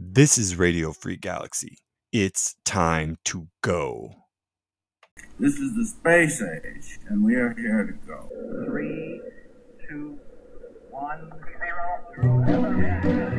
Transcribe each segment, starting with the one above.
This is Radio Free Galaxy. It's time to go. This is the space age, and we are here to go. Three, two, one, zero,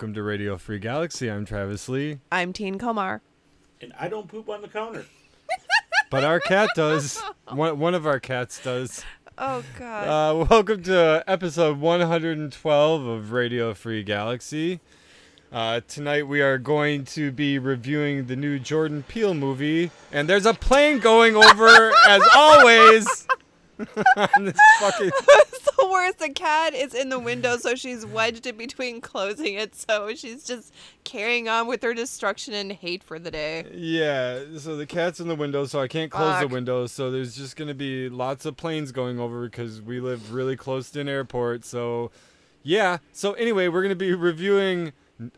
Welcome to Radio Free Galaxy. I'm Travis Lee, I'm Teen Komar. And I don't poop on the counter. but our cat does. One, one of our cats does. Oh God. Uh, welcome to episode 112 of Radio Free Galaxy. Uh, tonight we are going to be reviewing the new Jordan Peele movie, and there's a plane going over as always. this fucking it's the worst. The cat is in the window, so she's wedged in between closing it. So she's just carrying on with her destruction and hate for the day. Yeah, so the cat's in the window, so I can't close the window. So there's just gonna be lots of planes going over because we live really close to an airport. So, yeah. So anyway, we're gonna be reviewing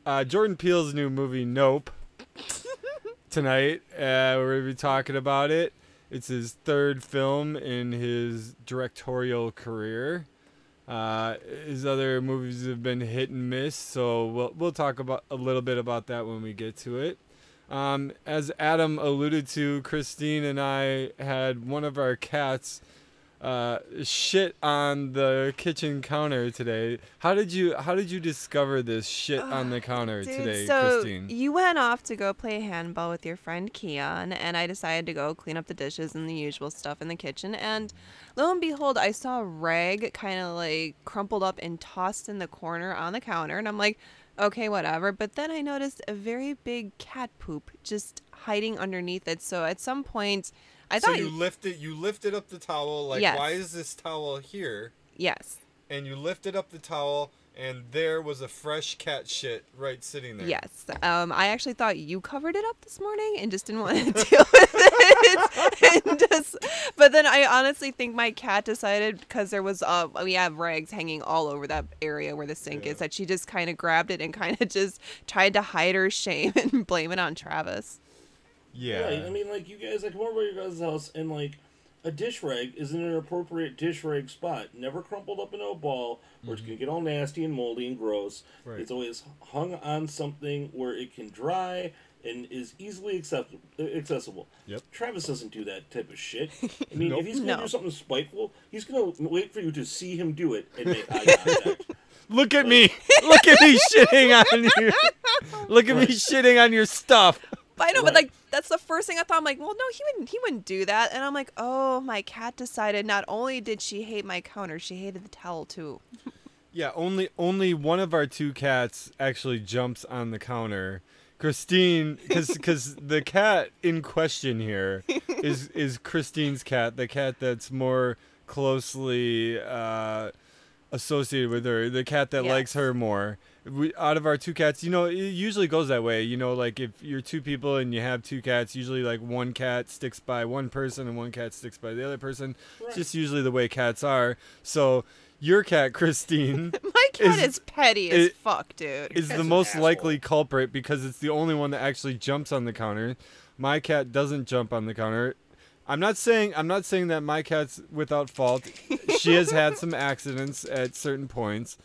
uh, Jordan Peele's new movie Nope tonight. Uh, we're gonna be talking about it. It's his third film in his directorial career. Uh, his other movies have been hit and miss, so we'll we'll talk about a little bit about that when we get to it. Um, as Adam alluded to, Christine and I had one of our cats uh, shit on the kitchen counter today. How did you How did you discover this shit on the counter Dude, today, so Christine? you went off to go play handball with your friend Keon, and I decided to go clean up the dishes and the usual stuff in the kitchen. And lo and behold, I saw a rag kind of like crumpled up and tossed in the corner on the counter, and I'm like, okay, whatever. But then I noticed a very big cat poop just hiding underneath it. So at some point, I so thought, you lifted you lifted up the towel like Yes. why is this towel here? yes, And you lifted up the towel and there was a fresh cat shit right sitting there. Yes. Um, I actually thought you covered it up this morning and just didn't want to deal with it. and just, but then I honestly think my cat decided because there was uh we have rags hanging all over that area where the sink is that she just kind of grabbed it and kind of just tried to hide her shame and blame it on Travis. Yeah. I mean, like, you guys, I come over to your guys' house and, like, a dish rag is in an appropriate dish rag spot. Never crumpled up into a ball where it's going to get all nasty and moldy and gross. Right. It's always hung on something where it can dry and is easily accept- accessible. Yep. Travis doesn't do that type of shit. I mean, Nope. if he's going to No. do something spiteful, he's going to wait for you to see him do it and make eye contact. Look at me. Look at me shitting on you. Look at me shitting on your stuff. But I know, but like that's the first thing I thought. I'm like, well, no, he wouldn't. He wouldn't do that. And I'm like, oh, my cat decided not only did she hate my counter, she hated the towel too. Yeah, only only one of our two cats actually jumps on the counter. Christine, because the cat in question here is is Christine's cat, the cat that's more closely uh, associated with her, the cat that likes her more. We, out of our two cats, you know, it usually goes that way. You know, like if you're two people and you have two cats, usually like one cat sticks by one person and one cat sticks by the other person. It's just usually the way cats are. So your cat, Christine, My cat Is- is, petty as fuck, dude. is cat's the most likely culprit because it's the only one that actually jumps on the counter. My cat doesn't jump on the counter. I'm not saying I'm not saying that my cat's without fault. she has had some accidents at certain points,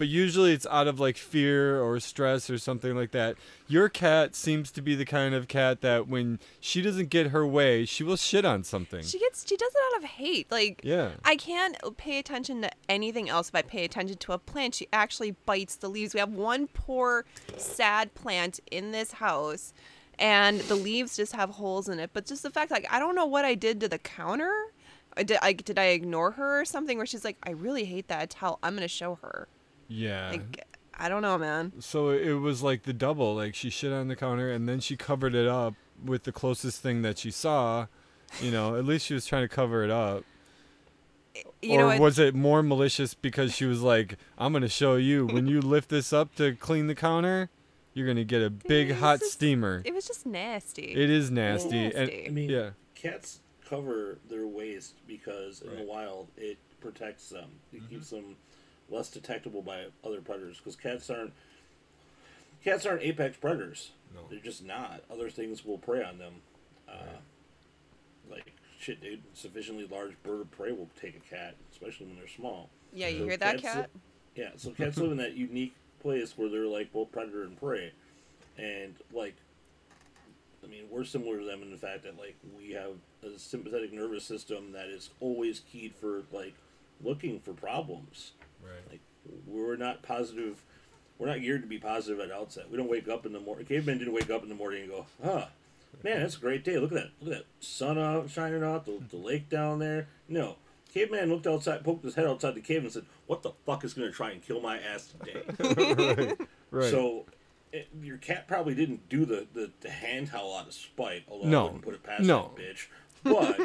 but usually it's out of like fear or stress or something like that. Your cat seems to be the kind of cat that when she doesn't get her way, she will shit on something. She gets she does it out of hate. Like Yeah. I can't pay attention to anything else if I pay attention to a plant. She actually bites the leaves. We have one poor sad plant in this house and the leaves just have holes in it. But just the fact like I don't know what I did to the counter. I did I did I ignore her or something where she's like, I really hate that towel. I'm gonna show her. Yeah. Like I don't know, man. So it was like the double. Like she shit on the counter and then she covered it up with the closest thing that she saw. You know, at least she was trying to cover it up. You or know what? was it more malicious because she was like, "I'm gonna show you when you lift this up to clean the counter, you're gonna get a big hot just- steamer." It was just nasty. It is nasty, Nasty. I and mean, yeah, cats cover their waste because in the wild it protects them. It Mm-hmm. keeps them less detectable by other predators because cats aren't cats aren't apex predators. No. They're just not. Other things will prey on them. Uh, Like shit, dude. Sufficiently large bird of prey will take a cat, especially when they're small. yeah, you So hear that, cats- cat? Yeah, so cats live in that unique place where they're like both predator and prey, and like, I mean, we're similar to them in the fact that like we have a sympathetic nervous system that is always keyed for like looking for problems. Right. Like we're not positive. We're not geared to be positive at outset. We don't wake up in the morning. Cavemen didn't wake up in the morning and go, "Huh, man, that's a great day. Look at that. Look at that sun out shining out the, the lake down there." No, caveman looked outside, poked his head outside the cave, and said, "What the fuck is going to try and kill my ass today?" right, right. So. It, your cat probably didn't do the, the, the hand howl out of spite, although No. I wouldn't put it past No. that bitch. But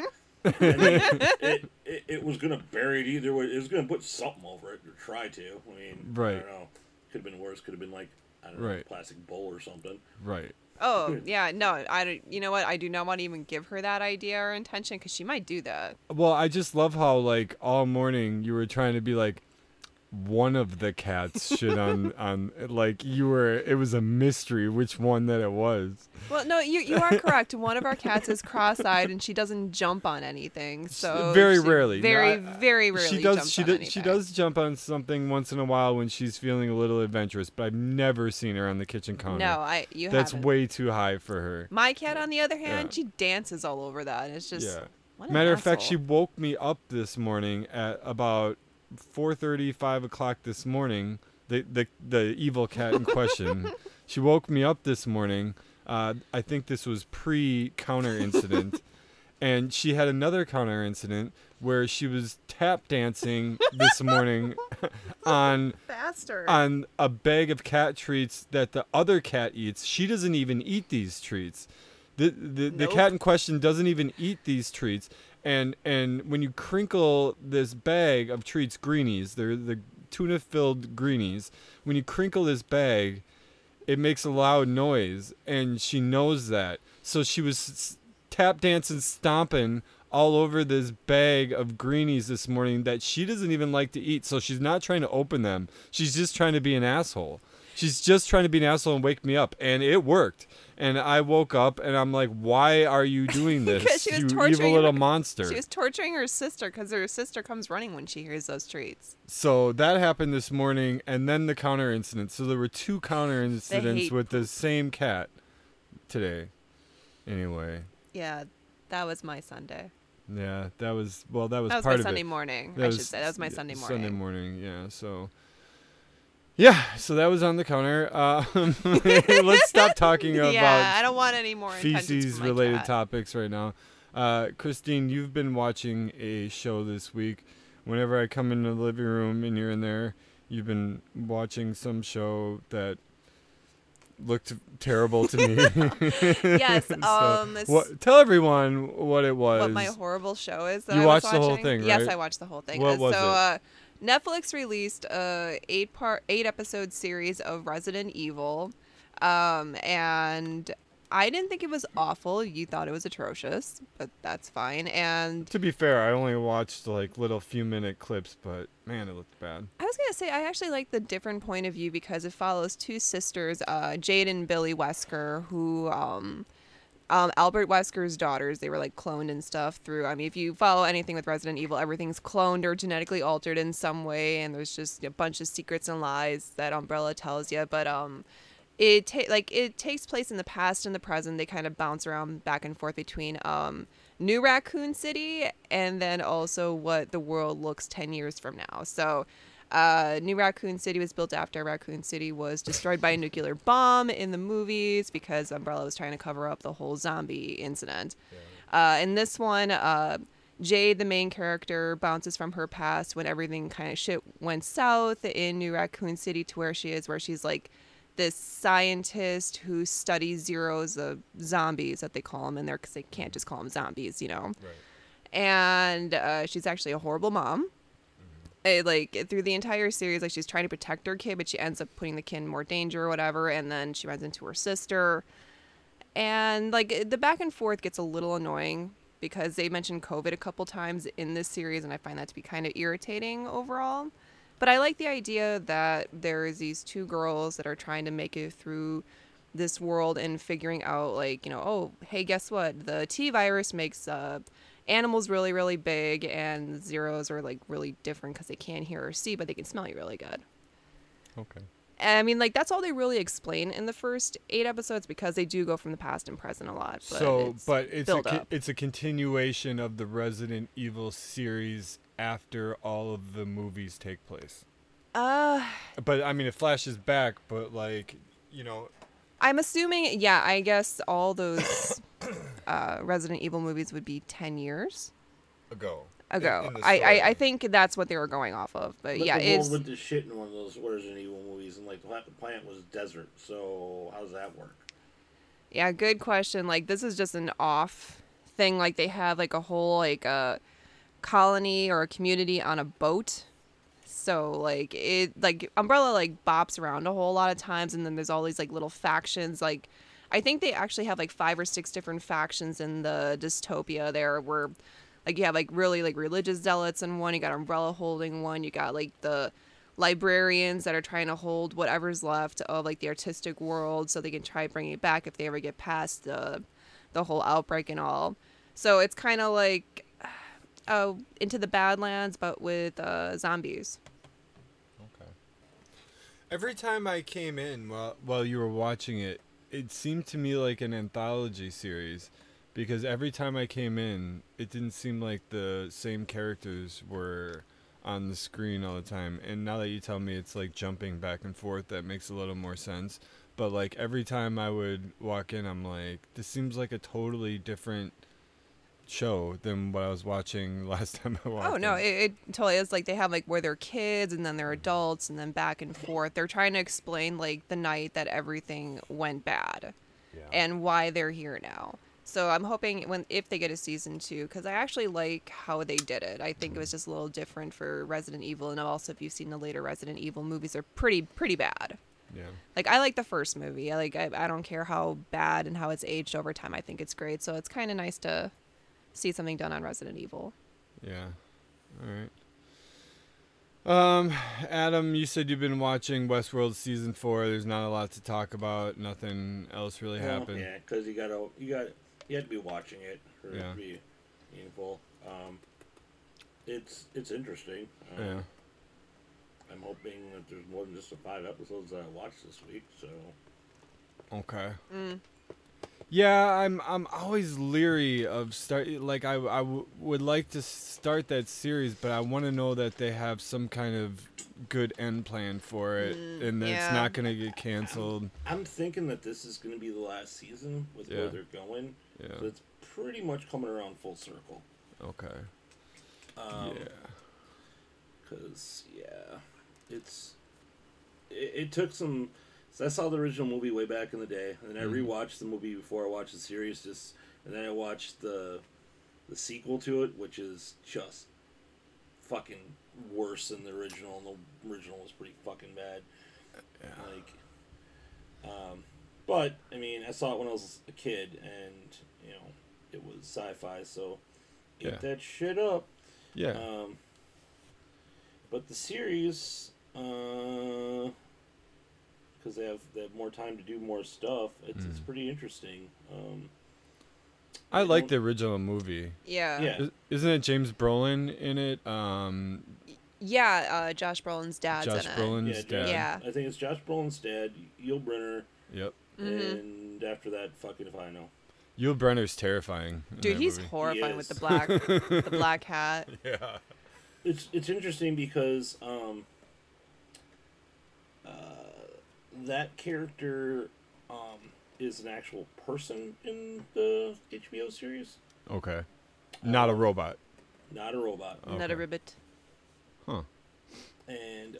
I it, it, it was gonna bury it either way. It was gonna put something over it or try to. I mean, right. I Right. don't know. Could have been worse. Could have been like I don't know, Right. plastic bowl or something. right. Oh yeah, no, I don't. You know what? I do not want to even give her that idea or intention because she might do that. Well, I just love how like all morning you were trying to be like one of the cats shit on on like you were it was a mystery which one that it was. Well, no, you you are correct. One of our cats is cross-eyed and she doesn't jump on anything. So very rarely. very No, I- very rarely. she does she does she does jump on something once in a while when she's feeling a little adventurous, but I've never seen her on the kitchen counter. No, I you That's haven't. way too high for her. My cat, on the other hand, Yeah. she dances all over that. It's just yeah. Matter of fact, she woke me up this morning at about 4:30, 5 o'clock this morning. The the the evil cat in question. she woke me up this morning. Uh, I think this was pre-counter incident, and she had another counter incident where she was tap dancing this morning on bastard. on a bag of cat treats that the other cat eats. She doesn't even eat these treats. The the, the cat in question doesn't even eat these treats. And and when you crinkle this bag of treats, greenies, they're the tuna filled greenies. When you crinkle this bag, it makes a loud noise, and she knows that. So she was tap dancing, stomping all over this bag of greenies this morning that she doesn't even like to eat. So she's not trying to open them. She's just trying to be an asshole. She's just trying to be an asshole and wake me up, and it worked. And I woke up, and I'm like, "Why are you doing this, she was you torturing evil little her- monster?" She was torturing her sister because her sister comes running when she hears those treats. So that happened this morning, and then the counter incident. So there were two counter incidents with the same cat today. Anyway, Yeah, that was my Sunday. yeah, that was well, that was That was part my Sunday morning. That I was should say that was my Sunday morning. Sunday morning, yeah. So, yeah, so that was on the counter. Uh, let's stop talking about yeah, I don't want any more feces related cat. topics right now. Uh, Christine, you've been watching a show this week. Whenever I come into the living room and you're in there, you've been watching some show that looked terrible to me. Yes, So, um, what, tell everyone what it was. What my horrible show is. That You I was watched the whole thing, Yes. I watched the whole thing. What Uh, was so, it? Uh, Netflix released a eight part, eight episode series of Resident Evil, um, and I didn't think it was awful. You thought it was atrocious, but that's fine. And to be fair, I only watched like little few minute clips, but man, it looked bad. I was gonna say I actually like the different point of view because it follows two sisters, uh, Jade and Billie Wesker, who um, um, Albert Wesker's daughters, they were like cloned and stuff through. I mean, if you follow anything with Resident Evil, everything's cloned or genetically altered in some way, and there's just a bunch of secrets and lies that Umbrella tells you. But um, it ta- like it takes place in the past and the present. They kind of bounce around back and forth between um, New Raccoon City and then also what the world looks ten years from now. So. Uh, New Raccoon City was built after Raccoon City was destroyed by a nuclear bomb in the movies because Umbrella was trying to cover up the whole zombie incident. Uh, in this one, uh, Jade, the main character, bounces from her past when everything kind of shit went south in New Raccoon City to where she is, where she's like this scientist who studies zeros of zombies that they call them in there because they can't just call them zombies, you know. And uh, she's actually a horrible mom. Uh, like through the entire series, like she's trying to protect her kid, but she ends up putting the kid in more danger or whatever. And then she runs into her sister, and like the back and forth gets a little annoying because they mentioned COVID a couple times in this series, and I find that to be kind of irritating overall. But I like the idea that there is these two girls that are trying to make it through this world and figuring out like you know oh hey guess what the T virus makes uh animals really really big and zeros are like really different because they can't hear or see but they can smell you really good Okay. i mean like that's all they really explain in the first eight episodes because they do go from the past and present a lot but so, it's but it's a it's a continuation of the Resident Evil series after all of the movies take place. uh But I mean, it flashes back, but like, you know, i'm assuming yeah i guess all those uh resident evil movies would be 10 years ago. ago I, I i think that's what they were going off of but, But yeah the world it's went to shit in one of those Resident Evil movies, and like the planet was desert. So how does that work? Yeah, good question. Like this is just an off thing. Like they have like a whole like a colony or a community on a boat. So like it like Umbrella like bops around a whole lot of times and then there's all these like little factions like I think they actually have like five or six different factions in the dystopia there where like you have like really like religious zealots in one, you got Umbrella holding one, you got like the librarians that are trying to hold whatever's left of like the artistic world so they can try bringing it back if they ever get past the the whole outbreak and all. So it's kind of like uh, into the Badlands but with uh, zombies. Okay. Every time I came in while while you were watching it, it seemed to me like an anthology series because every time I came in, it didn't seem like the same characters were on the screen all the time. And now that you tell me it's like jumping back and forth, that makes a little more sense. But like every time I would walk in, I'm like, this seems like a totally different show than what I was watching last time I watched. Oh no, it, it totally is like they have like where they're kids and then they're adults and then back and forth. They're trying to explain like the night that everything went bad and why they're here now. So I'm hoping when if they get a season two, because I actually like how they did it. I think it was just a little different for Resident Evil, and also if you've seen the later Resident Evil movies, they're pretty pretty bad. yeah. Like I like the first movie. I like I, I don't care how bad and how it's aged over time. I think it's great. So it's kind of nice to see something done on Resident Evil. Yeah. All right. Um, Adam, you said you've been watching Westworld season four. There's not a lot to talk about. Nothing else really Well, happened. Yeah, because you gotta you got you had to be watching it for it Yeah. to be meaningful. Um, it's it's interesting. Um, Yeah. I'm hoping that there's more than just the five episodes that I watched this week. So Okay. Mm. Yeah, I'm I'm always leery of start like I I w- would like to start that series, but I want to know that they have some kind of good end plan for it, Mm, and that it's not gonna get canceled. I'm thinking that this is going to be the last season with Yeah. where they're going. Yeah. So it's pretty much coming around full circle. Okay. Um, yeah. Cause yeah, it's it, it took some. So I saw the original movie way back in the day, and then I Mhm. rewatched the movie before I watched the series. Just and then I watched the the sequel to it, which is just fucking worse than the original. And the original was pretty fucking bad. Yeah. Like, um, but I mean, I saw it when I was a kid, and you know, it was sci-fi, so eat Yeah. that shit up. Yeah. Um, but the series, because they have they have more time to do more stuff, it's it's Mm. pretty interesting. Um, I like don't- the original movie. Yeah. Yeah. Is- Isn't it James Brolin in it? Um, Yeah, uh, Josh Brolin's dad's Josh in it. Brolin's Yeah, dad. Yeah. I think it's Josh Brolin's dad, Yul Brynner, Yep. Mm-hmm. and after that, fucking if I know. Yul Brynner's terrifying. Dude, he's movie. horrifying with the black the black hat. Yeah. It's it's interesting because um, uh, that character um, is an actual person in the HBO series, Okay. Not a robot. not a robot. Not a ribbit. Huh. And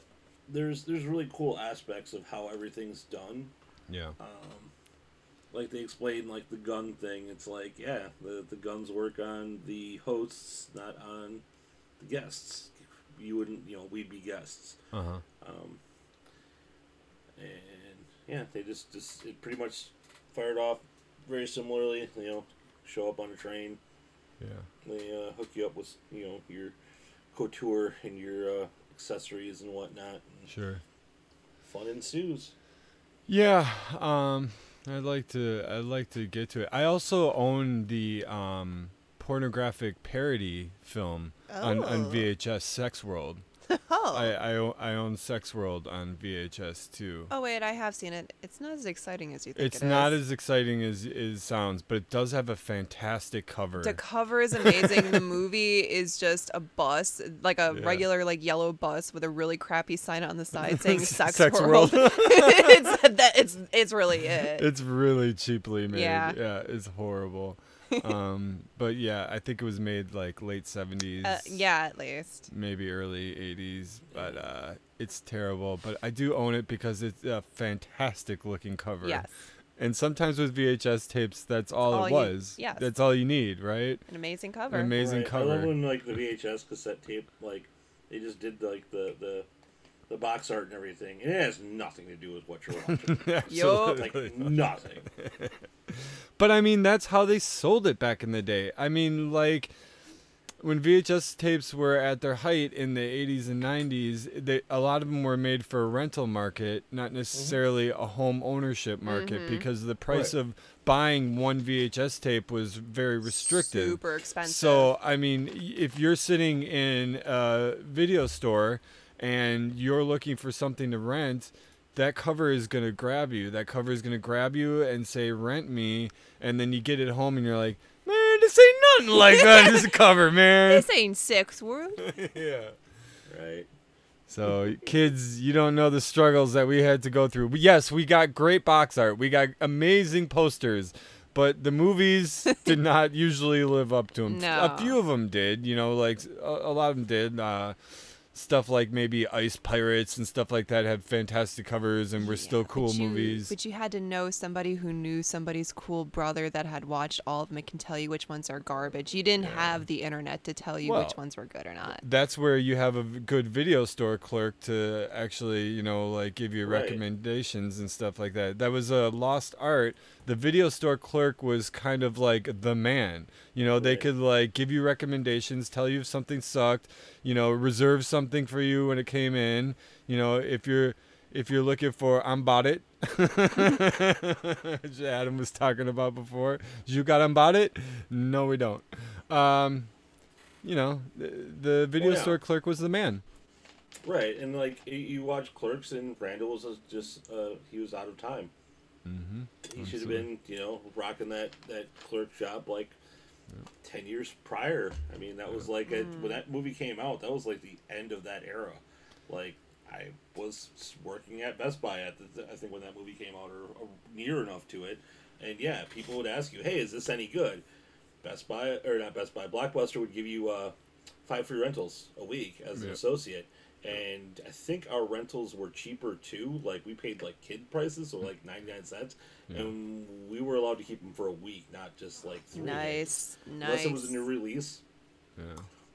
there's there's really cool aspects of how everything's done. Yeah. Um, like they explain like the gun thing. It's like yeah, the the guns work on the hosts, not on the guests. You wouldn't, you know, we'd be guests. Uh huh. Um, and yeah, they just just it pretty much fired off very similarly. You know, show up on a train, Yeah. they uh, hook you up with you know your couture and your uh, accessories and whatnot. And Sure. fun ensues. Yeah, um, I'd like to. I'd like to get to it. I also own the um, pornographic parody film on, on Oh. VHS, Sex World. Oh. I I, I own Sex World on VHS too. oh wait, I have seen it. It's not as exciting as you think it's it not is. as exciting as it sounds, but it does have a fantastic cover. The cover is amazing. the movie is just a bus, like a Yeah. regular like yellow bus with a really crappy sign on the side saying "Sex, Sex World." World. it's that. It's it's really it. it's really cheaply made. Yeah. yeah it's horrible. um, but yeah, I think it was made like late seventies. Uh, yeah, at least. maybe early 80s but uh it's terrible but i do own it because it's a fantastic looking cover Yes, and sometimes with vhs tapes that's all, all it you- was yes. that's all you need right an amazing cover. An amazing Right. I love cover when like the VHS cassette tape, like they just did like the the the box art and everything. It has nothing to do with what you're watching. Yup. like Absolutely. nothing. but i mean that's how they sold it back in the day i mean like when VHS tapes were at their height in the 80s and 90s, they, a lot of them were made for a rental market, not mm-hmm. necessarily a home ownership market, mm-hmm. because the price Right. of buying one VHS tape was very restricted. Super expensive. So, I mean, if you're sitting in a video store and you're looking for something to rent, that cover is going to grab you. That cover is going to grab you and say, rent me. And then you get it home and you're like, man, this ain't nothing like that. this cover, man. this ain't Sex World. yeah. Right. So, kids, you don't know the struggles that we had to go through. But yes, we got great box art. We got amazing posters. But the movies did not usually live up to them. No. A few of them did, you know, like a, a lot of them did. Uh, stuff like maybe Ice Pirates and stuff like that have fantastic covers and were still cool But you- movies. But you had to know somebody who knew somebody's cool brother that had watched all of them and can tell you which ones are garbage. You didn't have the internet to tell you Well, which ones were good or not. that's where you have a good video store clerk to actually, you know, like give you Right. recommendations and stuff like that. That was a lost art. The video store clerk was kind of like the man. You know, they could like give you recommendations, tell you if something sucked, you know, reserve something for you when it came in. You know, if you're if you're looking for I'm bought it, which Adam was talking about before. You got I'm bought it? No, we don't. Um, you know, the, the video yeah. store clerk was the man. Right. And like you watch Clerks, and Randall was just uh, he was out of time. Mm-hmm. He should have been, you know, rocking that that clerk job like ten years prior. I mean, that was like a, when that movie came out. That was like the end of that era. Like I was working at Best Buy at the, I think when that movie came out, or, or near enough to it. And yeah, people would ask you, "Hey, is this any good?" Best Buy or not Best Buy, Blockbuster would give you uh, five free rentals a week as an Yeah. associate. And I think our rentals were cheaper too. Like we paid like kid prices, so like ninety nine cents, and we were allowed to keep them for a week, not just like three. days. Nice, nice. Unless it was a new release, Yeah.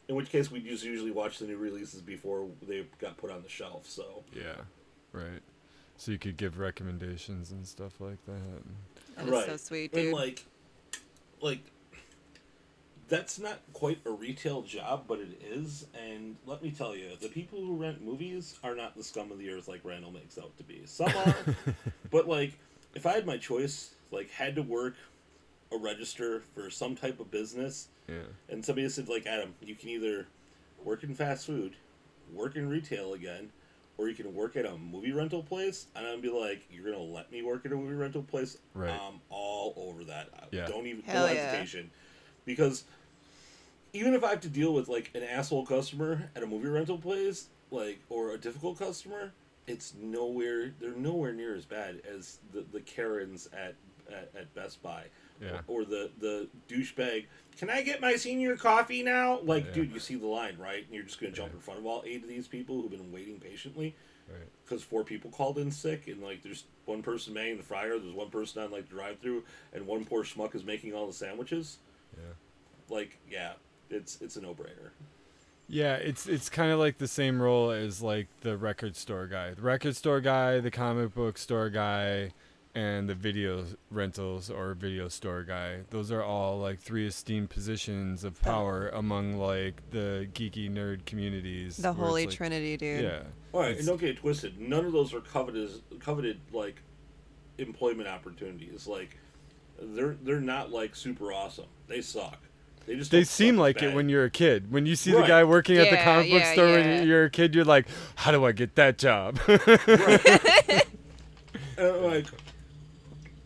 in which case we just usually watch the new releases before they got put on the shelf. So Yeah. Right. So you could give recommendations and stuff like that. That is right, so sweet, dude. and like, like that's not quite a retail job, but it is. And let me tell you, the people who rent movies are not the scum of the earth like Randall makes out to be. Some are, but like, if I had my choice, like, had to work a register for some type of business, Yeah. and somebody said like Adam, you can either work in fast food, work in retail again, or you can work at a movie rental place, and I'd be like, you're gonna let me work at a movie rental place? Right. I'm all over that. Yeah. Don't even Hell no yeah. hesitation, because even if I have to deal with like an asshole customer at a movie rental place, like or a difficult customer, it's nowhere. They're nowhere near as bad as the the Karens at at, at Best Buy. Yeah. Or the the douchebag. Can I get my senior coffee now? Like, Yeah. dude, you see the line, right? And you're just gonna jump Yeah. in front of all eight of these people who've been waiting patiently Right. because four people called in sick, and like there's one person manning the fryer, there's one person on like the drive-through, and one poor schmuck is making all the sandwiches. Yeah. Like, yeah, it's it's a no-brainer. Yeah, it's it's kind of like the same role as like the record store guy. The record store guy, the comic book store guy, and the video rentals or video store guy. Those are all like three esteemed positions of power among like the geeky nerd communities. The holy like- trinity, dude. Yeah. All right, It's- and don't get it twisted. None of those are coveted coveted like employment opportunities. Like they're they're not like super awesome. They suck. They just They seem like bad. it when you're a kid. When you see the guy working at the comic book yeah, store yeah. when you're a kid, you're like, how do I get that job? And, like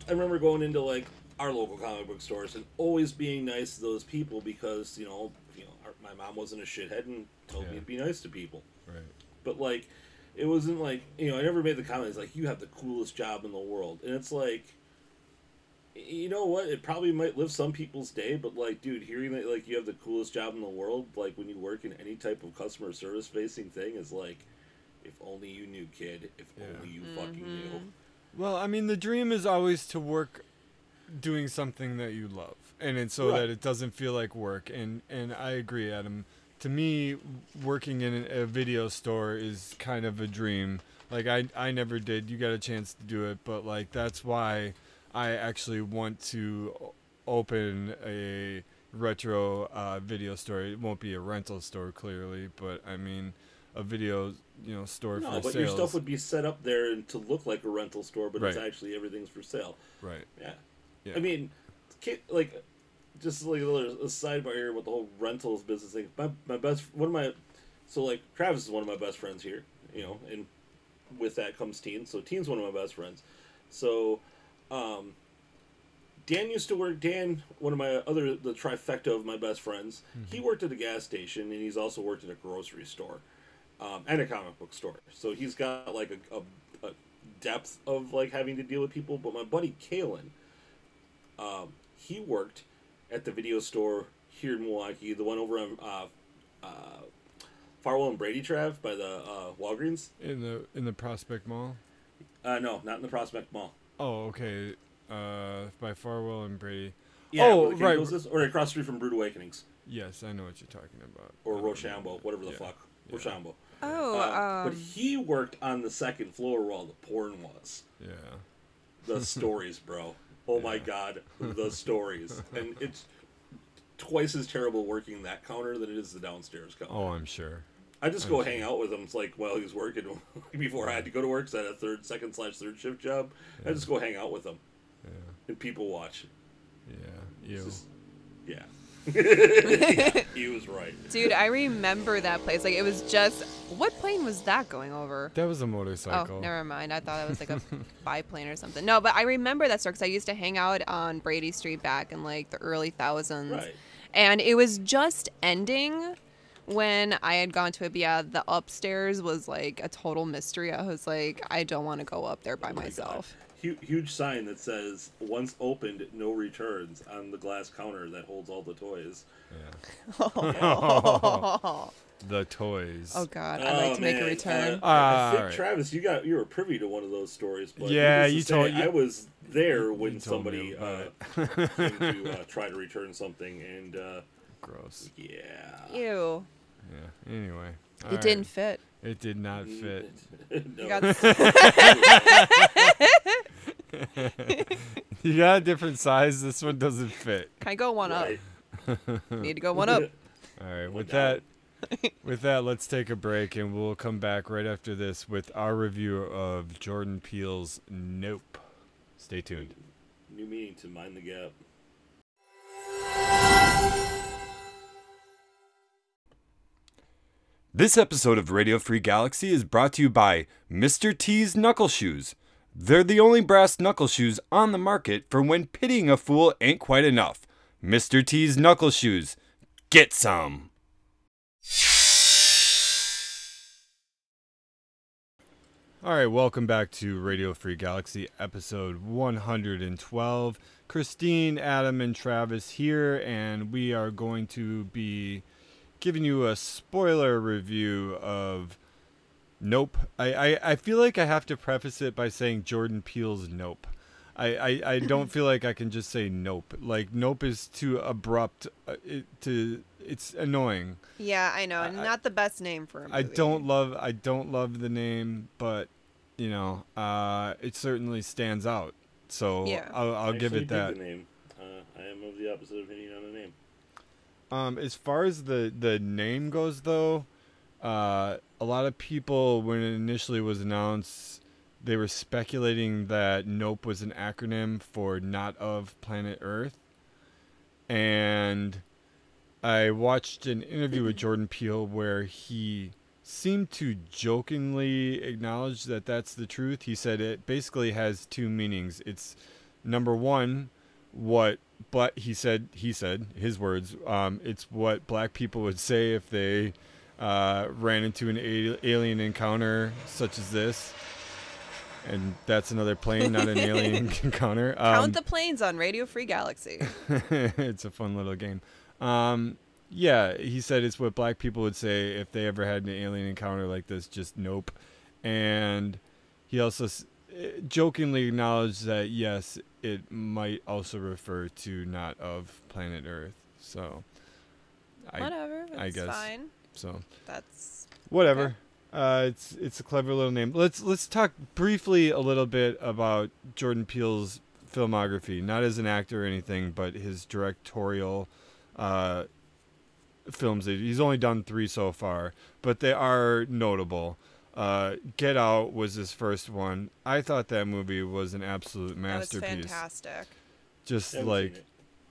I remember going into like our local comic book stores and always being nice to those people because you know you know our, my mom wasn't a shithead and told me to be nice to people. right. But like it wasn't like you know I never made the comments like you have the coolest job in the world and it's like you know what it probably might live some people's day but like dude hearing that like you have the coolest job in the world like when you work in any type of customer service facing thing is like if only you knew kid if Yeah. only you fucking mm-hmm. knew Well, I mean, the dream is always to work doing something that you love, and it's so Right. that it doesn't feel like work. And and I agree, Adam. To me, working in a video store is kind of a dream. Like I I never did. You got a chance to do it, but like that's why I actually want to open a retro uh, video store. It won't be a rental store, clearly, but I mean, a video you know store no for but sales. your stuff would be set up there and to look like a rental store but it's actually everything's for sale right. yeah Yeah. I mean, like, just like a little a sidebar here with the whole rentals business thing. My my best one of my, so like Travis is one of my best friends here, you know, and with that comes Teen. So Teen's one of my best friends. So, um, Dan used to work. Dan, one of my other the trifecta of my best friends, he worked at a gas station and he's also worked at a grocery store, um, and a comic book store. So he's got like a, a, a depth of like having to deal with people. But my buddy Kalen um, he worked at the video store here in Milwaukee, the one over on uh, uh, Farwell and Brady Trav by the uh, Walgreens. In the in the Prospect Mall. Uh, no, not in the Prospect Mall. Oh, okay. Uh, by Farwell and Brady. Yeah, Oh, right. Kingos is, or across the street from Brood Awakenings Yes, I know what you're talking about. or I Rochambo, whatever the Yeah. fuck, Yeah. Rochambo. Oh, Uh, um, but he worked on the second floor where all the porn was. Yeah. The stories, bro. Oh my god, the stories, and it's twice as terrible working that counter than it is the downstairs counter. Oh, I'm sure. I just go hang out with him. It's like while he's working before I had to go to work. Cause I had a third, second slash third shift job. I just go hang out with him Yeah. and people watch. Yeah. You. Just- yeah, he was right. dude, I remember that place. Like, it was just. What plane was that going over? That was a motorcycle. Oh, never mind. I thought it was like a biplane or something. No, but I remember that store because I used to hang out on Brady Street back in like the early thousands. Right. And it was just ending when I had gone to it. But the upstairs was like a total mystery. I was like, I don't want to go up there by Oh my myself. Hu- huge sign that says "Once opened, no returns" on the glass counter that holds all the toys. Yeah. the toys. Oh God, I'd like Oh, to make a return. Uh, I Ah, think alright. Travis, you got you were privy to one of those stories. But Yeah, needless to you say, told- you- I was there when somebody me uh, came to uh, try to return something, and uh, Gross. yeah, Ew, Yeah. Anyway. it alright. didn't fit. It did not fit. no. You got You got a different size. This one doesn't fit. Can I go one Right. up? Need to go one up. All right. With that, with that, let's take a break, and we'll come back right after this with our review of Jordan Peele's Nope. Stay tuned. New meaning to mind the gap. This episode of Radio Free Galaxy is brought to you by Mr. T's Knuckle Shoes. They're the only brass knuckle shoes on the market for when pitying a fool ain't quite enough. Mr. T's Knuckle Shoes. Get some. All right, welcome back to Radio Free Galaxy, episode 112. Christine, Adam, and Travis here, and we are going to be giving you a spoiler review of Nope. I, I, I feel like I have to preface it by saying Jordan Peele's Nope. I, I, I don't feel like I can just say Nope. Like Nope is too abrupt. Uh, it, to it's annoying. Yeah, I know. I- Not the best name for a movie. I don't love I don't love the name, but you know, uh, it certainly stands out. So Yeah. I'll, I'll give it that. The name. Uh, I am of the opposite opinion on the name. Um, as far as the the name goes, though, uh, a lot of people when it initially was announced, they were speculating that Nope was an acronym for "Not of Planet Earth," and I watched an interview with Jordan Peele where he seemed to jokingly acknowledge that that's the truth. He said it basically has two meanings. It's number one, what but he said he said his words um, it's what black people would say if they uh, ran into an alien encounter such as this. And that's another plane not an alien encounter. Um, Count the planes on Radio Free Galaxy. it's a fun little game. Um, yeah he said it's what black people would say if they ever had an alien encounter like this just nope. And he also jokingly acknowledged that yes it might also refer to not of planet earth so i Whatever. I guess. fine. so That's whatever uh, it's it's a clever little name let's let's talk briefly a little bit about jordan peele's filmography not as an actor or anything but his directorial uh, films he's only done three so far but they are notable uh, get out was his first one i thought that movie was an absolute that was masterpiece fantastic. just Haven't like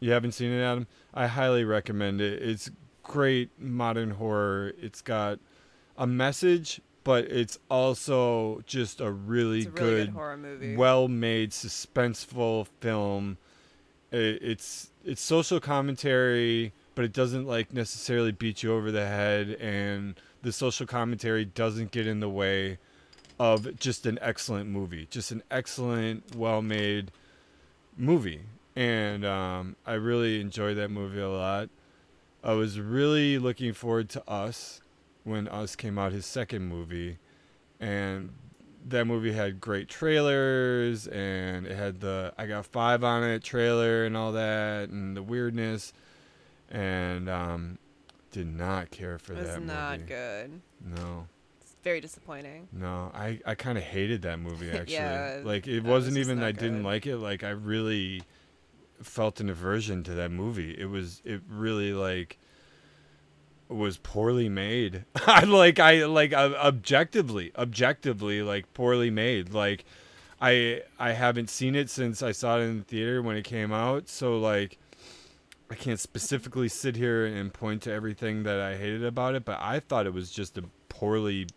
you haven't seen it, Adam? I highly recommend it. It's great modern horror. It's got a message, but it's also just a really, a really good, good, horror movie. well-made, suspenseful film. I it's it's social commentary, but it doesn't like necessarily beat you over the head, and the social commentary doesn't get in the way of just an excellent movie. Just an excellent, well-made movie, and um, I really enjoyed that movie a lot. I was really looking forward to Us when Us came out, his second movie, and that movie had great trailers and it had the I got five on it trailer and all that and the weirdness, and um, did not care for was that not movie. good. No. It's very disappointing. No, I, I kind of hated that movie actually. Yeah, like it was wasn't just even not I didn't like it. Like I really felt an aversion to that movie. It was it really like was poorly made. I like I like uh, objectively objectively like poorly made. Like I I haven't seen it since I saw it in the theater when it came out. So like I can't specifically sit here and point to everything that I hated about it, but I thought it was just a poorly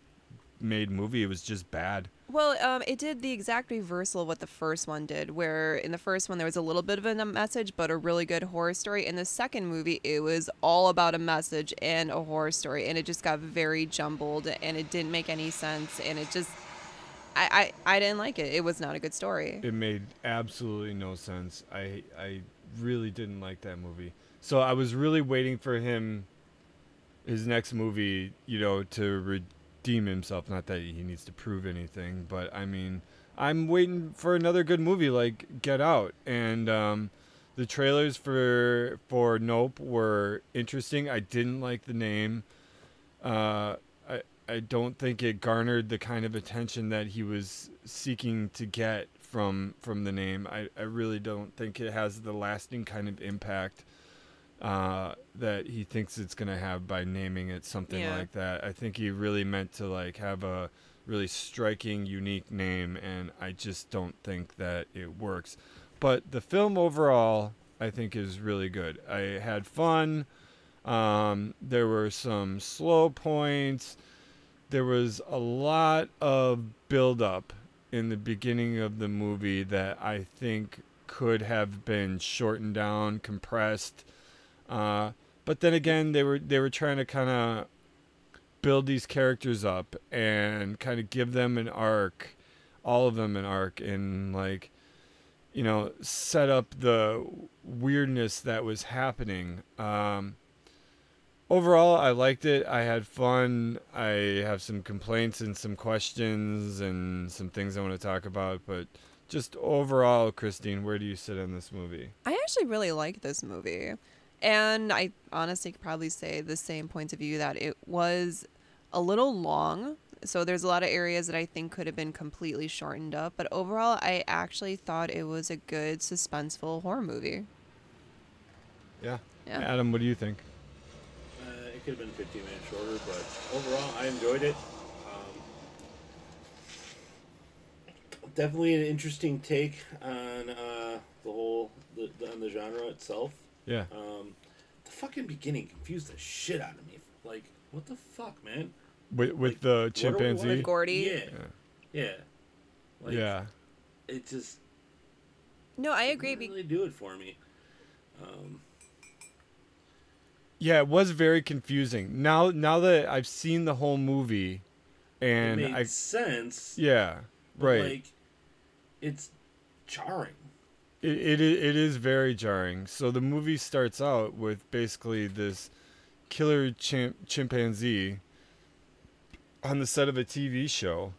made movie. It was just bad. Well, um, it did the exact reversal of what the first one did, where in the first one there was a little bit of a message, but a really good horror story. In the second movie, it was all about a message and a horror story, and it just got very jumbled, and it didn't make any sense, and it just, I, I, I didn't like it. It was not a good story. It made absolutely no sense. I I really didn't like that movie. So I was really waiting for him his next movie, you know, to redeem himself. Not that he needs to prove anything, but I mean, I'm waiting for another good movie like Get Out and um the trailers for for Nope were interesting. I didn't like the name. Uh I I don't think it garnered the kind of attention that he was seeking to get from from the name. I, I really don't think it has the lasting kind of impact uh, that he thinks it's gonna have by naming it something Yeah. like that. I think he really meant to like have a really striking, unique name, and I just don't think that it works. But the film overall, I think, is really good. I had fun. Um, there were some slow points. There was a lot of build-up in the beginning of the movie that I think could have been shortened down, compressed. Uh, but then again, they were they were trying to kind of build these characters up and kind of give them an arc, all of them an arc, and like, you know, set up the weirdness that was happening. Um, overall, I liked it. I had fun. I have some complaints and some questions and some things I want to talk about, but just overall, Christine, where do you sit on this movie? I actually really like this movie. And I honestly could probably say the same points of view that it was a little long. So there's a lot of areas that I think could have been completely shortened up. But overall, I actually thought it was a good, suspenseful horror movie. Yeah. Yeah. Adam, what do you think? It could have been 15 minutes shorter, but overall, I enjoyed it. Um, definitely an interesting take on uh, the whole the, the, on the genre itself. Yeah. Um, the fucking beginning confused the shit out of me. Like, what the fuck, man? With with like, the what are chimpanzee. With Gordy. Yeah, yeah. Like, yeah. It just No, I agree. didn't really do it for me. Um, Yeah, it was very confusing. Now now that I've seen the whole movie and it made I sense. yeah, right. Like, it's jarring. It, it it is very jarring. So the movie starts out with basically this killer chimp, chimpanzee on the set of a TV show,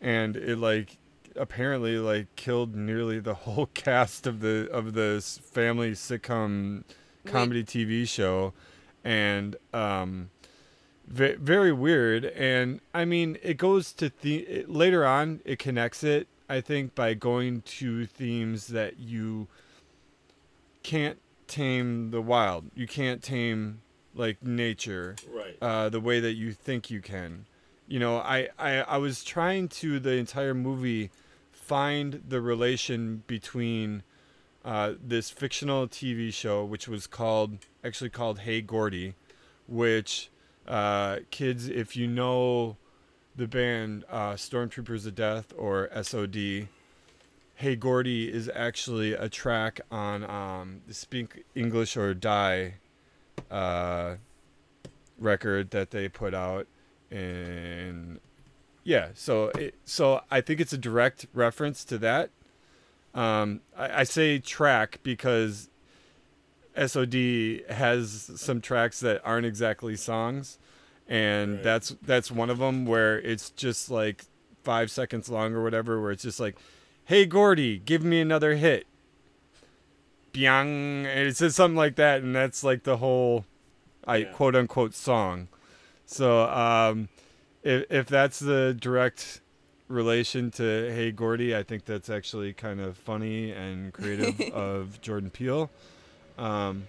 and it like apparently like killed nearly the whole cast of the of this family sitcom comedy TV show, and um, ve- very weird. And I mean, it goes to the later on. It connects it, I think, by going to themes that you can't tame the wild. You can't tame like nature Right. uh, the way that you think you can. You know, I, I, I was trying to the entire movie find the relation between uh, this fictional TV show, which was called actually called Hey Gordy, which uh, kids, if you know the band uh, Stormtroopers of Death or SOD, Hey Gordy is actually a track on um, the Speak English or Die uh, record that they put out, and yeah, so it, so I think it's a direct reference to that. Um, I, I say track because SOD has some tracks that aren't exactly songs, and Right. that's that's one of them where it's just like five seconds long or whatever, where it's just like, "Hey Gordy, give me another hit." Byang, and it says something like that, and that's like the whole, I Yeah. quote unquote song. So um, if if that's the direct relation to Hey Gordy, I think that's actually kind of funny and creative of Jordan Peele. Um,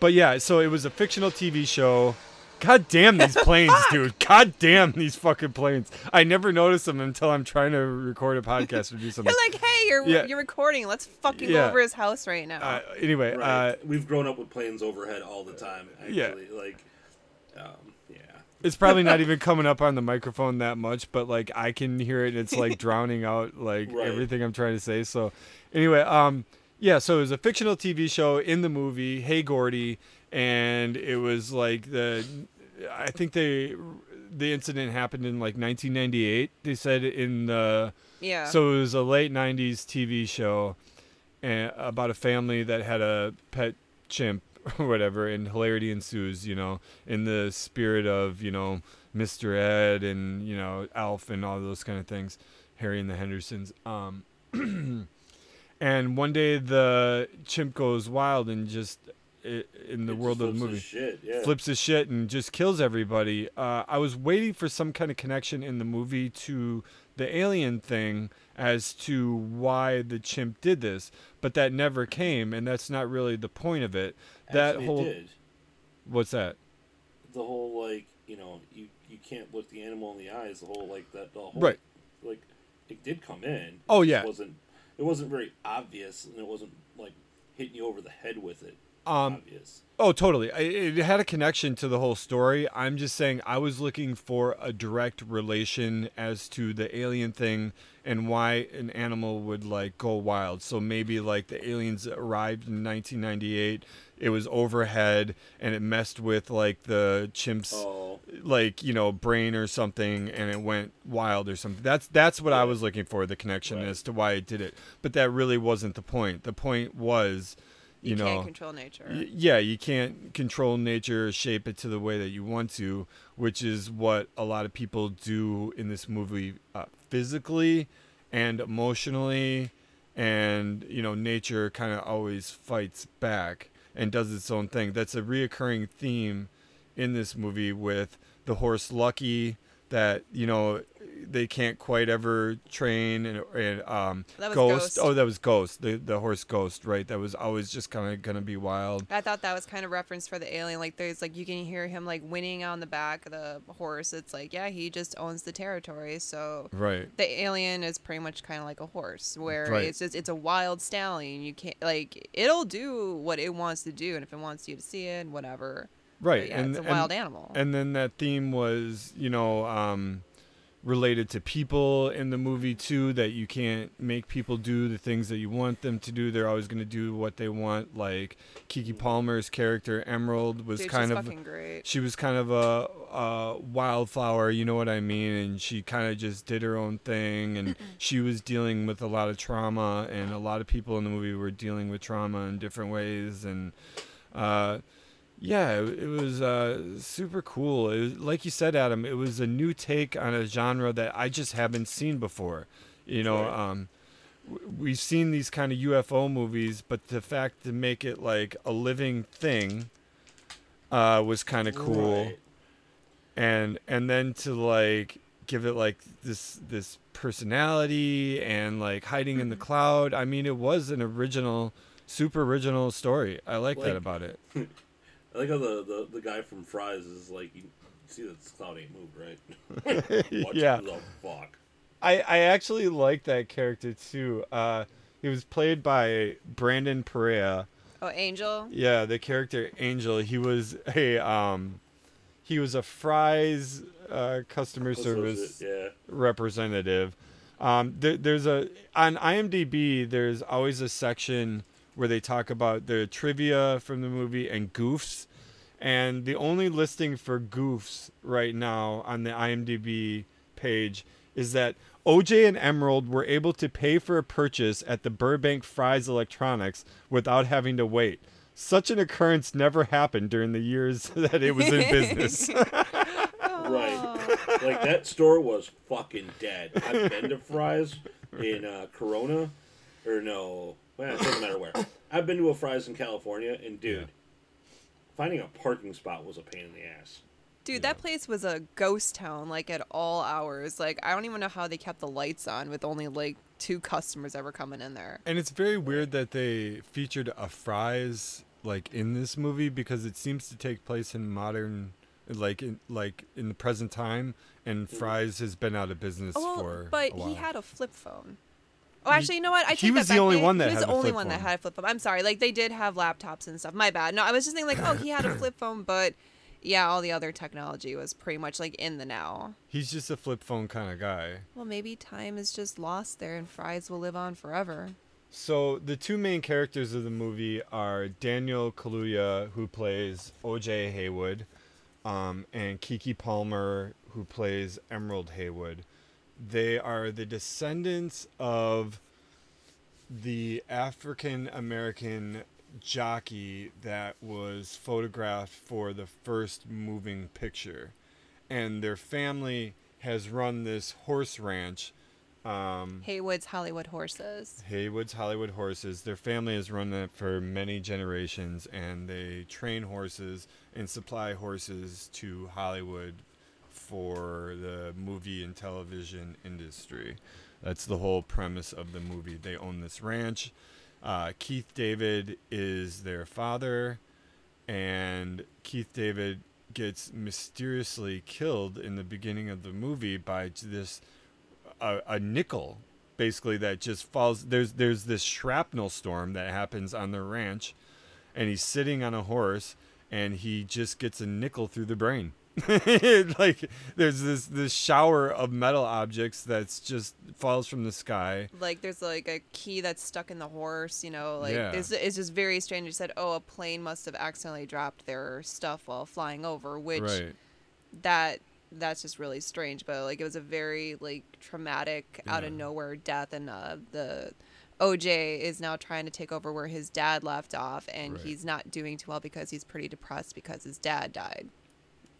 but yeah, so it was a fictional TV show. God damn these planes, dude! God damn these fucking planes! I never notice them until I'm trying to record a podcast or do something. You're like, hey, you're Yeah. you're recording. Let's fucking Yeah. go over his house right now. Uh, anyway, Right. uh, We've grown up with planes overhead all the time. Actually, Yeah. like, um, yeah. it's probably not even coming up on the microphone that much, but like I can hear it. and It's like drowning out like Right. everything I'm trying to say. So anyway, um, yeah. So it was a fictional TV show in the movie Hey Gordy, and it was like the, I think they, the incident happened in like 1998. They said in the. yeah. So it was a late '90s TV show, and about a family that had a pet chimp or whatever, and hilarity ensues. You know, in the spirit of you know Mr. Ed and you know Alf and all those kind of things, Harry and the Hendersons. Um, and one day the chimp goes wild and just in the It world of the movie his yeah. flips his shit and just kills everybody. Uh, I was waiting for some kind of connection in the movie to the alien thing as to why the chimp did this, but that never came, and that's not really the point of it. That Actually, whole it did. what's that? The whole like you know you you can't look the animal in the eyes. The whole like that the whole Right. like it did come in. Oh, It yeah. just wasn't it wasn't very obvious and it wasn't like hitting you over the head with it. Um, obvious. Oh, totally. I- It had a connection to the whole story. I'm just saying I was looking for a direct relation as to the alien thing and why an animal would like go wild. So maybe like the aliens arrived in 1998, it was overhead and it messed with like the chimps Oh, like, you know, brain or something and it went wild or something. That's that's what I was looking for, the connection Right. as to why it did it. But that really wasn't the point. The point was you, You, know can't control nature. Y- yeah, you can't control nature, shape it to the way that you want to, which is what a lot of people do in this movie uh, physically and emotionally. And, you know, nature kind of always fights back and does its own thing. That's a reoccurring theme in this movie with the horse Lucky that, you know, they can't quite ever train and, and um That was ghost. Ghost. oh that was ghost the the horse ghost right that was always just kind of gonna be wild I thought that was kind of reference for the alien. Like there's like you can hear him like whinnying on the back of the horse. It's like yeah, he just owns the territory. So right the alien is pretty much kind of like a horse, where Right. it's just it's a wild stallion. You can't like it'll do what it wants to do, and if it wants you to see it, whatever. Right yeah, and it's a and- wild animal. and then that theme was you know um related to people in the movie too that you can't make people do the things that you want them to do they're always going to do what they want like keke palmer's character emerald was Dude, kind of great. she was kind of a, a wildflower, you know what I mean? And she kind of just did her own thing. And she was dealing with a lot of trauma, and a lot of people in the movie were dealing with trauma in different ways. And uh, yeah, it, it was uh, super cool. It was, like you said, Adam, it was a new take on a genre that I just haven't seen before. You know, Right. um, we've seen these kind of UFO movies, but the fact to make it like a living thing uh, was kind of cool Right. and and then to like give it like this this personality and like hiding in the Mm-hmm. cloud i mean it was an original super original story i like, that about it I like how the, the, the guy from Fry's is like, you see that cloud ain't moved, right? Watch Yeah. The fuck. i i actually like that character too uh he was played by brandon perea Oh, Angel. yeah the character angel he was a um he was a Fry's uh customer service Yeah. representative. Um, there, there's a on IMDb. There's always a section where they talk about the trivia from the movie and goofs, and the only listing for goofs right now on the IMDb page is that OJ and Emerald were able to pay for a purchase at the Burbank Fry's Electronics without having to wait. Such an occurrence never happened during the years that it was in business. Right. like that store was fucking dead. I've been to Fry's in uh, Corona, or no, well, it doesn't matter where. I've been to a Fry's in California, and dude, finding a parking spot was a pain in the ass. Dude, that place was a ghost town, like at all hours. Like I don't even know how they kept the lights on with only like two customers ever coming in there. And it's very weird that they featured a Fry's like in this movie because it seems to take place in modern like in like in the present time and mm-hmm. Fry's has been out of business Oh, for but a while. he had a flip phone. Oh, actually, you know what? I he was the only one that he was had the only one that had a flip phone. I'm sorry. Like they did have laptops and stuff. My bad. No, I was just thinking like, oh, he had a flip phone, but yeah, all the other technology was pretty much like in the now. He's just a flip phone kind of guy. Well, maybe time is just lost there, and Fry's will live on forever. So the two main characters of the movie are Daniel Kaluuya, who plays O.J. Haywood, um, and Keke Palmer, who plays Emerald Haywood. They are the descendants of the African American jockey that was photographed for the first moving picture, and their family has run this horse ranch. Um, Haywood's Hollywood Horses. Haywood's Hollywood Horses. Their family has run that for many generations, and they train horses and supply horses to Hollywood for the movie and television industry. That's the whole premise of the movie. They own this ranch. Uh, Keith David is their father, and Keith David gets mysteriously killed in the beginning of the movie by this a, a nickel basically that just falls there's there's this shrapnel storm that happens on the ranch and he's sitting on a horse, and he just gets a nickel through the brain. like there's this this shower of metal objects that's just falls from the sky. Like there's like a key that's stuck in the horse, you know, like Yeah. it's, it's just very strange. You said, oh, a plane must have accidentally dropped their stuff while flying over, which right. that that's just really strange. But like it was a very like traumatic, out of nowhere death, and uh, the OJ is now trying to take over where his dad left off, and Right. he's not doing too well because he's pretty depressed because his dad died.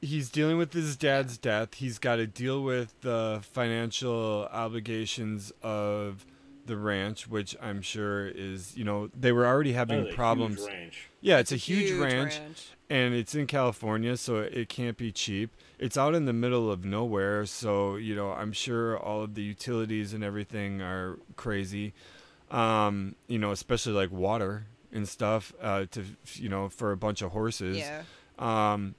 He's dealing with his dad's death. He's got to deal with the financial obligations of the ranch, which I'm sure is, you know, they were already having is huge problems. ranch. Yeah, it's, a, huge, ranch, ranch. and it's in California, so it can't be cheap. It's out in the middle of nowhere, so, you know, I'm sure all of the utilities and everything are crazy. Um, you know, especially like water and stuff uh, to, you know, for a bunch of horses. Yeah. Um,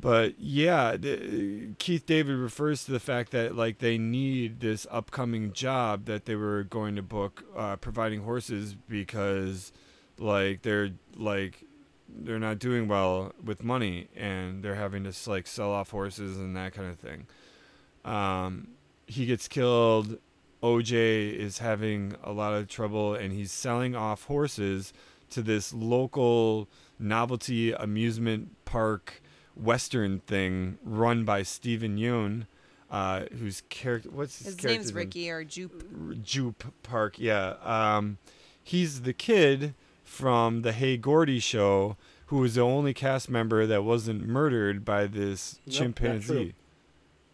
but yeah, the, Keith David refers to the fact that like they need this upcoming job that they were going to book, uh, providing horses because like they're like they're not doing well with money and they're having to like sell off horses and that kind of thing. Um, he gets killed. OJ is having a lot of trouble and he's selling off horses to this local novelty amusement park western thing run by Steven Yeun, uh, whose character what's his, His character's name's name? Ricky or Jupe. Jupe Park, yeah. Um, he's the kid from the Hey Gordy show who was the only cast member that wasn't murdered by this Nope, not chimpanzee. true.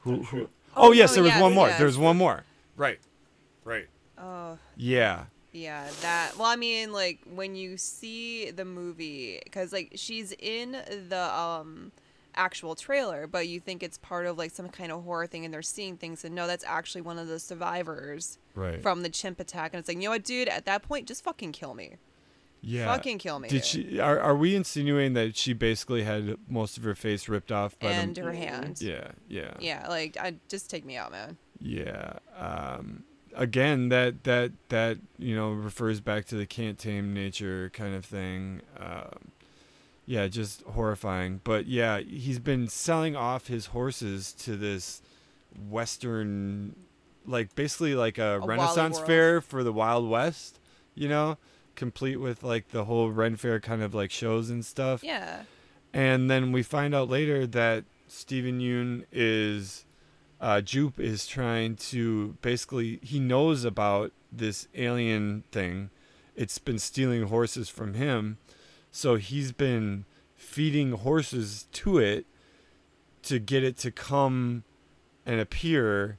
Who, Not who? Oh, Oh, yes, no, there was yes, one more. yes. There was one more. Right. Right. Oh. Yeah. Yeah, that. Well, I mean, like when you see the movie, because like she's in the um actual trailer, but you think it's part of like some kind of horror thing, and they're seeing things, and no, that's actually one of the survivors Right. from the chimp attack, and it's like, you know what, dude? At that point, just fucking kill me. yeah. Fucking kill me. Did dude. she? Are, are we insinuating that she basically had most of her face ripped off by And the? her hand. Yeah. Yeah. Yeah, like I just take me out, man. Yeah. Um, again, that that that you know refers back to the can't tame nature kind of thing. Um, yeah, just horrifying. But yeah, he's been selling off his horses to this western, like basically like a, Wally Renaissance fair for the Wild West. You know, complete with like the whole Ren Fair kind of like shows and stuff. Yeah. And then we find out later that Steven Yeun is, uh, Jupe is trying to basically, he knows about this alien thing. It's been stealing horses from him. So he's been feeding horses to it to get it to come and appear.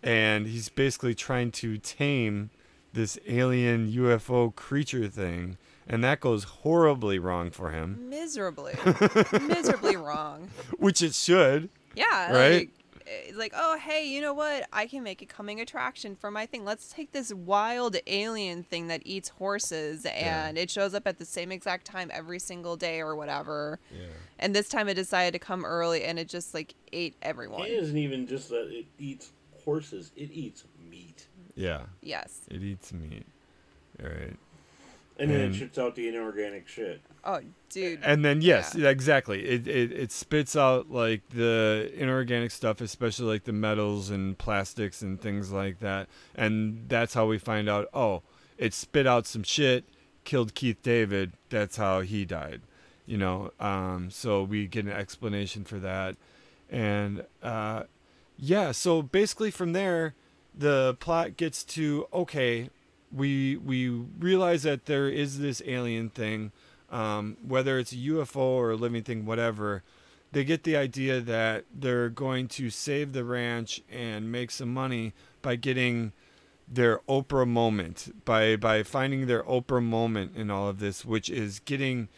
And he's basically trying to tame this alien UFO creature thing. And that goes horribly wrong for him Miserably, miserably wrong. which it should. Yeah, Right? like, eh, like, oh, hey, you know what? I can make a coming attraction for my thing. Let's take this wild alien thing that eats horses, and it shows up at the same exact time every single day or whatever. Yeah. And this time it decided to come early, and it just like ate everyone. It isn't even just that it eats horses; it eats meat, Yeah. Yes. It eats meat. All right. And then And- it shits out the inorganic shit. Oh, dude. And then yes, Yeah. exactly. It, it it spits out like the inorganic stuff, especially like the metals and plastics and things like that. And that's how we find out. Oh, it spit out some shit, killed Keith David. That's how he died. You know. Um. So we get an explanation for that, and uh, yeah. So basically, from there, the plot gets to okay. We we realize that there is this alien thing um, whether it's a UFO or a living thing, whatever, they get the idea that they're going to save the ranch and make some money by getting their Oprah moment, by by finding their Oprah moment in all of this, which is getting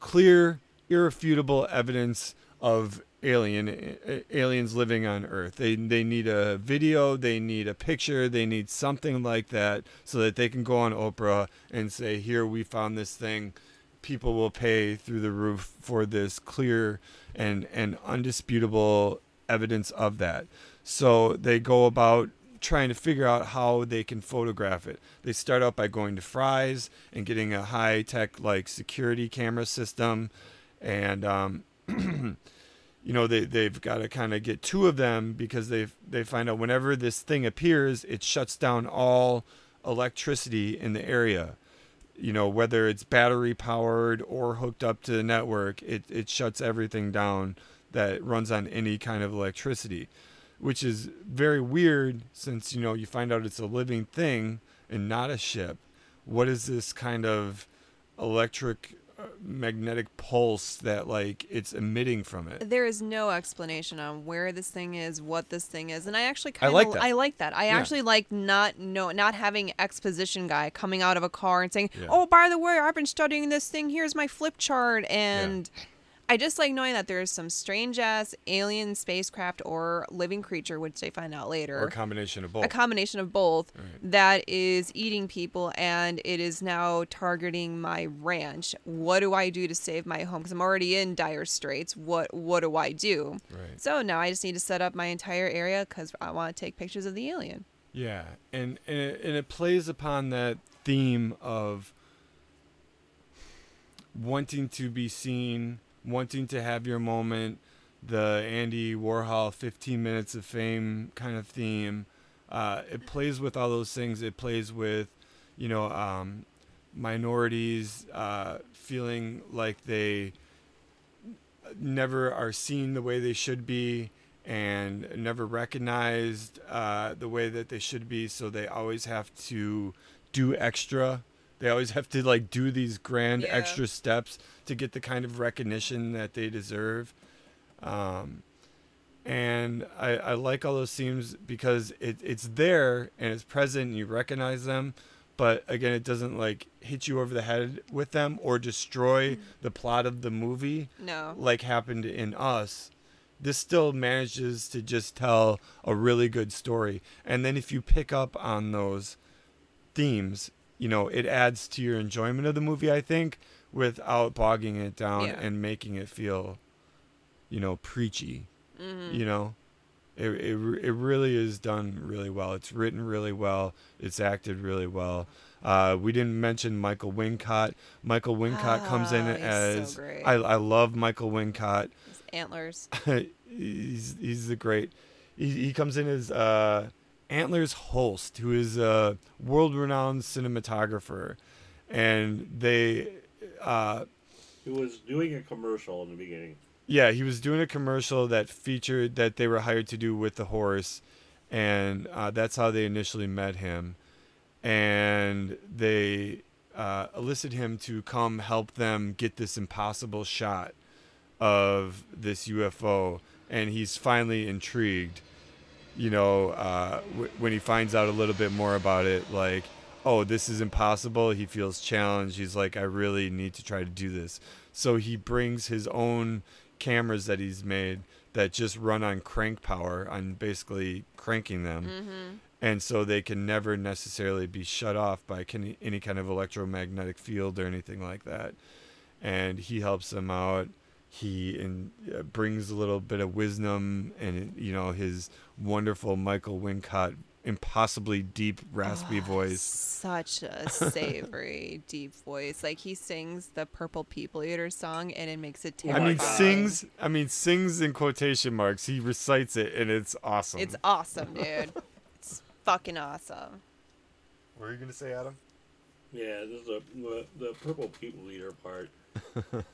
clear, irrefutable evidence of alien aliens living on Earth. They they need a video, they need a picture, they need something like that so that they can go on Oprah and say, "Here we found this thing." People will pay through the roof for this clear and and undisputable evidence of that. So they go about trying to figure out how they can photograph it. They start out by going to Fry's and getting a high tech like security camera system, and um, you know they they've got to kind of get two of them because they they find out whenever this thing appears, it shuts down all electricity in the area. You know whether it's battery powered or hooked up to the network, it it shuts everything down that runs on any kind of electricity, which is very weird since you know you find out it's a living thing and not a ship. What is this kind of electric magnetic pulse that like it's emitting from it? There is no explanation on where this thing is, what this thing is, and I actually kind of I like that. I like that. I Yeah. actually like not no not having exposition guy coming out of a car and saying, Yeah. "Oh, by the way, I've been studying this thing. Here's my flip chart." And I just like knowing that there's some strange ass alien spacecraft or living creature, which they find out later. Or a combination of both. a combination of both Right. that is eating people and it is now targeting my ranch what do i do to save my home because i'm already in dire straits what what do i do Right. so now i just need to set up my entire area because i want to take pictures of the alien Yeah, and and it, and it plays upon that theme of wanting to be seen, wanting to have your moment, the Andy Warhol 15 minutes of fame kind of theme. Uh, it plays with all those things. It plays with, you know, um, minorities uh, feeling like they never are seen the way they should be and never recognized uh, the way that they should be so they always have to do extra they always have to like do these grand Yeah. extra steps to get the kind of recognition that they deserve. Um, and I, I like all those themes because it, it's there and it's present and you recognize them. But again it doesn't like hit you over the head with them or destroy the plot of the movie no. like happened in us. This still manages to just tell a really good story. And then if you pick up on those themes you know it adds to your enjoyment of the movie i think without bogging it down Yeah. and making it feel you know preachy Mm-hmm. you know it, it, it really is done really well it's written really well it's acted really well uh, we didn't mention michael wincott michael wincott comes in so as great. I, I love michael wincott His antlers he's he's the great. He, he comes in as uh, Antlers Holst, who is a world-renowned cinematographer, and they, uh, Who was doing a commercial in the beginning. yeah, he was doing a commercial that featured that they were hired to do with the horse, and uh, that's how they initially met him, and they uh, elicited him to come help them get this impossible shot of this UFO, and he's finally intrigued. You know, uh, w- when he finds out a little bit more about it, like, oh, this is impossible. He feels challenged. He's like, I really need to try to do this. So he brings his own cameras that he's made that just run on crank power, on basically cranking them. mm-hmm. And so they can never necessarily be shut off by any kind of electromagnetic field or anything like that. And he helps them out. He in, uh, brings a little bit of wisdom and you know his wonderful Michael Wincott, impossibly deep, raspy Oh, voice. Such a savory, deep voice. Like he sings the Purple People Eater song, and it makes it oh I mean, sings. I mean, sings in quotation marks. He recites it, and it's awesome. It's awesome, dude. it's fucking awesome. What are you gonna say, Adam? Yeah, this is the the, the purple people Eater part.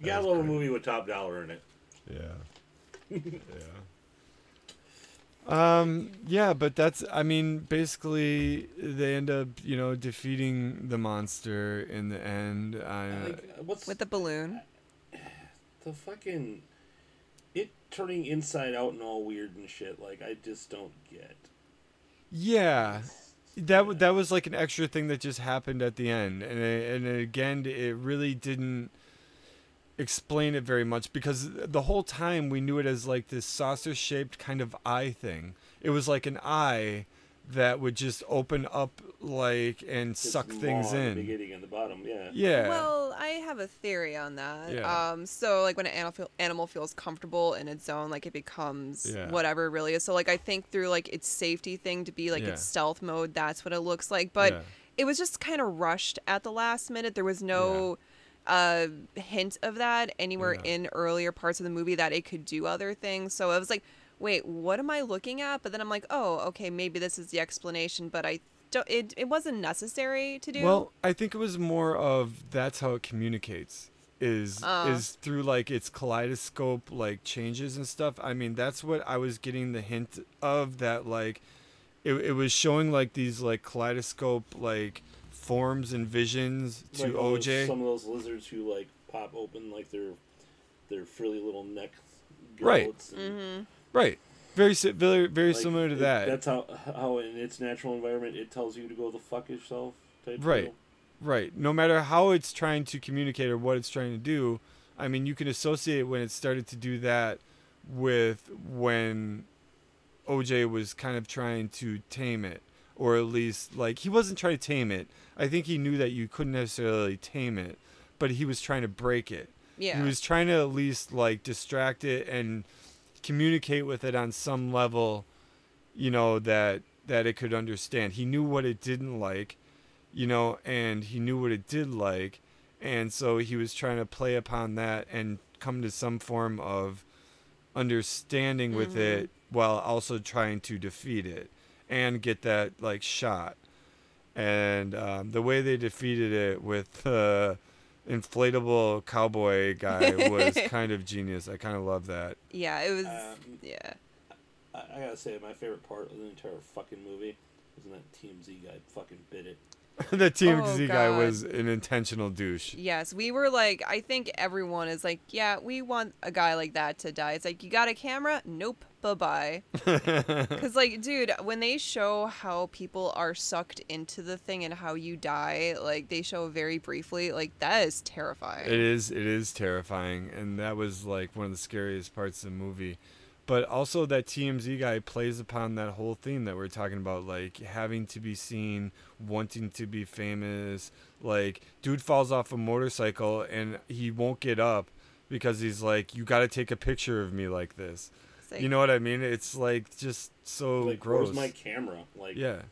You That got a little great. movie with top dollar in it. Yeah. yeah. Um. Yeah, but that's. I mean, basically, they end up, you know, defeating the monster in the end. I, Like, what's With the balloon. the fucking it turning inside out and all weird and shit? Like I just don't get. yeah. That that was like an extra thing that just happened at the end, and it, and again, it really didn't explain it very much because the whole time we knew it as like this saucer-shaped kind of eye thing. It was like an eye that would just open up like and It's suck things in the beginning and the bottom. Yeah. Yeah. Well, I have a theory on that. Yeah. Um, so like when an animal feel, animal feels comfortable in its zone, like it becomes Yeah. whatever it really is. So like I think through like its safety thing to be like Yeah. its stealth mode, that's what it looks like. But Yeah. it was just kind of rushed at the last minute. There was no uh hint of that anywhere Yeah. in earlier parts of the movie that it could do other things. So I was like, wait, what am I looking at? But then I'm like, oh, okay, maybe this is the explanation. But I don't. It it wasn't necessary to do. Well, I think it was more of that's how it communicates is Uh. is through like its kaleidoscope like changes and stuff. I mean, that's what I was getting the hint of that like it, it was showing like these like kaleidoscope like forms and visions to Like all those- OJ. some of those lizards who like pop open like their their frilly little neck. Right. and, Mm-hmm. Right. Very very very like, similar to it- that. That's how how in its natural environment it tells you to go the fuck yourself. Type Right. deal. Right. No matter how it's trying to communicate or what it's trying to do, I mean, you can associate when it started to do that with when OJ was kind of trying to tame it, or at least like he wasn't trying to tame it. I think he knew that you couldn't necessarily tame it, but he was trying to break it. yeah. He was trying to at least like distract it and communicate with it on some level, you know, that that it could understand. He knew what it didn't like, you know, and he knew what it did like, and so he was trying to play upon that and come to some form of understanding with Mhm. it while also trying to defeat it and get that like shot. And um, the way they defeated it with uh, inflatable cowboy guy was kind of genius. I kind of love that. Yeah, it was. Um, yeah. I, I gotta say, my favorite part of the entire fucking movie was when that TMZ guy fucking bit it. the Team Oh, Z guy was an intentional douche. Yes, we were like, I think everyone is like, yeah, we want a guy like that to die. It's like, you got a camera? Nope. Bye bye. Because, like, dude, when they show how people are sucked into the thing and how you die, like, they show very briefly, like, that is terrifying. It is it is terrifying and that was like one of the scariest parts of the movie. But also that TMZ guy plays upon that whole theme that we're talking about like having to be seen, wanting to be famous. Like dude falls off a motorcycle and he won't get up because he's like you got to take a picture of me like this. It's You know what I mean? It's like just so like, gross. where's my camera? Like, yeah.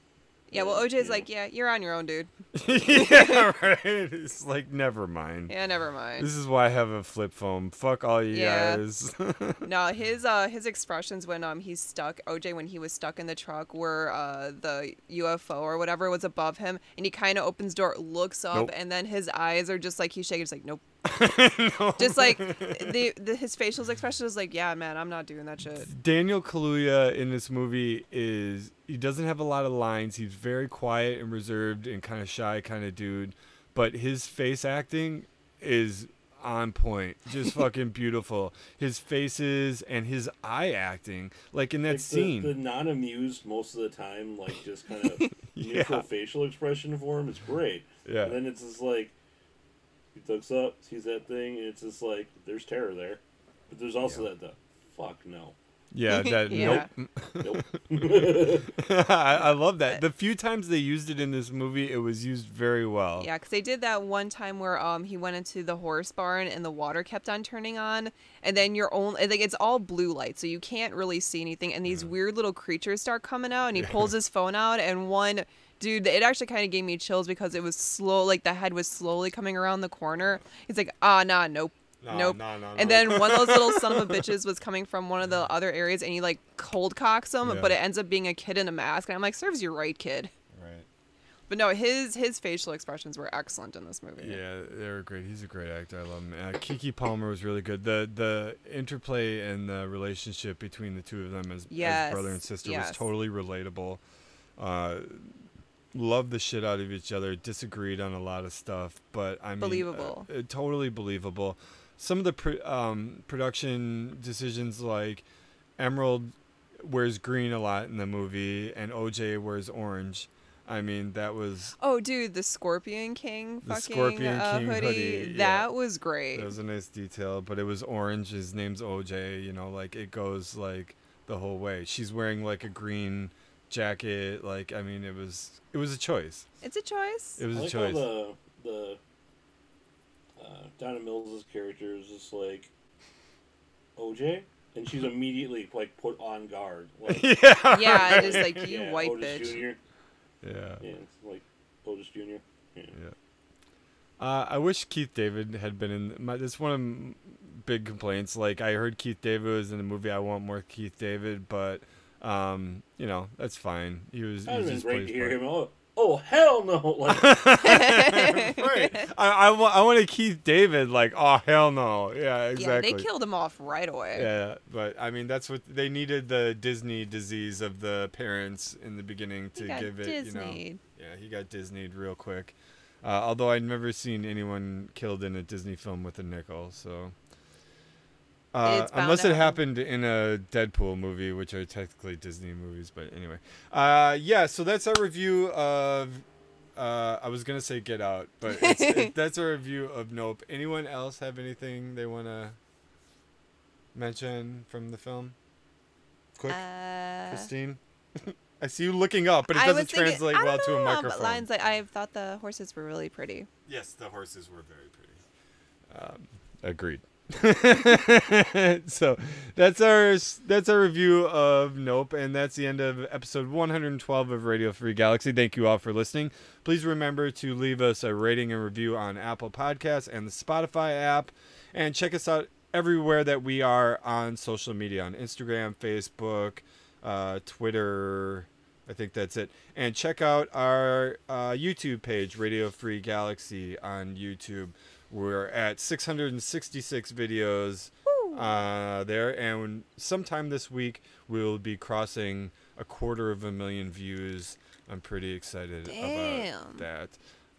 yeah, well, OJ's Yeah. like, yeah, you're on your own, dude. yeah, right. It's like never mind. Yeah, never mind. This is why I have a flip phone. Fuck all you Yeah. guys. No, his uh his expressions when um he's stuck OJ when he was stuck in the truck where uh the UFO or whatever was above him and he kind of opens door looks up Nope. and then his eyes are just like he's shaking just like nope No. just like the, the his facial expression is like yeah man I'm not doing that shit Daniel Kaluuya in this movie is he doesn't have a lot of lines. He's very quiet and reserved and kind of shy kind of dude, but his face acting is on point. Just fucking beautiful. His faces and his eye acting, like in that like, scene. The, the non-amused most of the time, like just kind of Yeah. neutral facial expression for him is great. yeah. And then it's just like he looks up, sees that thing, and it's just like there's terror there, but there's also that the fuck no. Yeah, that Yeah. nope. Nope. I, I love that. The few times they used it in this movie, it was used very well. yeah because they did that one time where um he went into the horse barn and the water kept on turning on and then your own like it's all blue light so you can't really see anything and these weird little creatures start coming out and he pulls his phone out and one dude it actually kind of gave me chills because it was slow like the head was slowly coming around the corner he's like ah nah nope Nah, nope nah, and then one of those little son of a bitches was coming from one of the other areas and he like cold cocks him Yeah. but it ends up being a kid in a mask and i'm like serves you right kid Right. but no his his facial expressions were excellent in this movie Yeah, they were great. He's a great actor. I love him. Uh, Keke Palmer was really good. The the interplay and the relationship between the two of them as, Yes, as brother and sister yes. was totally relatable. Uh, loved the shit out of each other. Disagreed on a lot of stuff, but I mean, uh, Believable. uh, totally believable. Some of the pr- um, production decisions, like Emerald wears green a lot in the movie, and OJ wears orange. I mean, that was Oh, dude, the Scorpion King The fucking Scorpion uh, King hoodie. hoodie, yeah. That was great. That was a nice detail, but it was orange. His name's OJ. You know, like it goes like the whole way. She's wearing like a green jacket. Like I mean, it was it was a choice. It's a choice. It was I a like choice. the the uh, Donna Mills' character is just like OJ, and she's immediately like put on guard. Like, yeah. yeah, just like you yeah, white Otis bitch. Jr. Yeah. Yeah, it's like Otis Jr. Yeah. Uh, I wish Keith David had been in. My, that's one of m- big complaints. Like I heard Keith David was in the movie. I want more Keith David, but um, you know that's fine. He was. He That would was have been just great to hear part. him. Oh, oh hell no! Like, right. I, I, wa- I wanted Keith David like oh hell no yeah exactly Yeah, they killed him off right away. yeah but I mean that's what they needed the Disney disease of the parents in the beginning to give it you know yeah he got Disneyed real quick uh, although I'd never seen anyone killed in a Disney film with a nickel so uh, unless it happen. happened in a Deadpool movie, which are technically Disney movies, but anyway. Uh, yeah, so that's our review of. Uh, I was gonna say Get Out, but it's, it, that's our review of Nope. Anyone else have anything they want to mention from the film? Quick, Uh, Christine. I see you looking up, but it doesn't thinking- translate I well don't to a know, but microphone. Lines like I thought the horses were really pretty. Yes, the horses were very pretty. Um, agreed. so that's our that's our review of Nope, and that's the end of episode 112 of Radio Free Galaxy. Thank you all for listening. Please remember to leave us a rating and review on Apple Podcasts and the Spotify app, and check us out everywhere that we are on social media on Instagram, Facebook, uh, Twitter. I think that's it. And check out our uh, YouTube page, Radio Free Galaxy, on YouTube. We're at 666 videos uh, there, and sometime this week we'll be crossing a quarter of a million views. I'm pretty excited Damn. about that.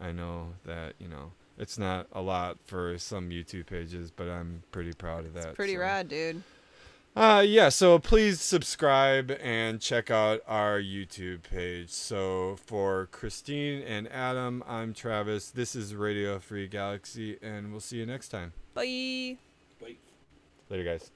I know that you know it's not a lot for some YouTube pages, but I'm pretty proud of that. Pretty so. rad, dude. Uh, yeah, so please subscribe and check out our YouTube page. So for Christine and Adam, I'm Travis. This is Radio Free Galaxy, and we'll see you next time. Bye. like Later, guys.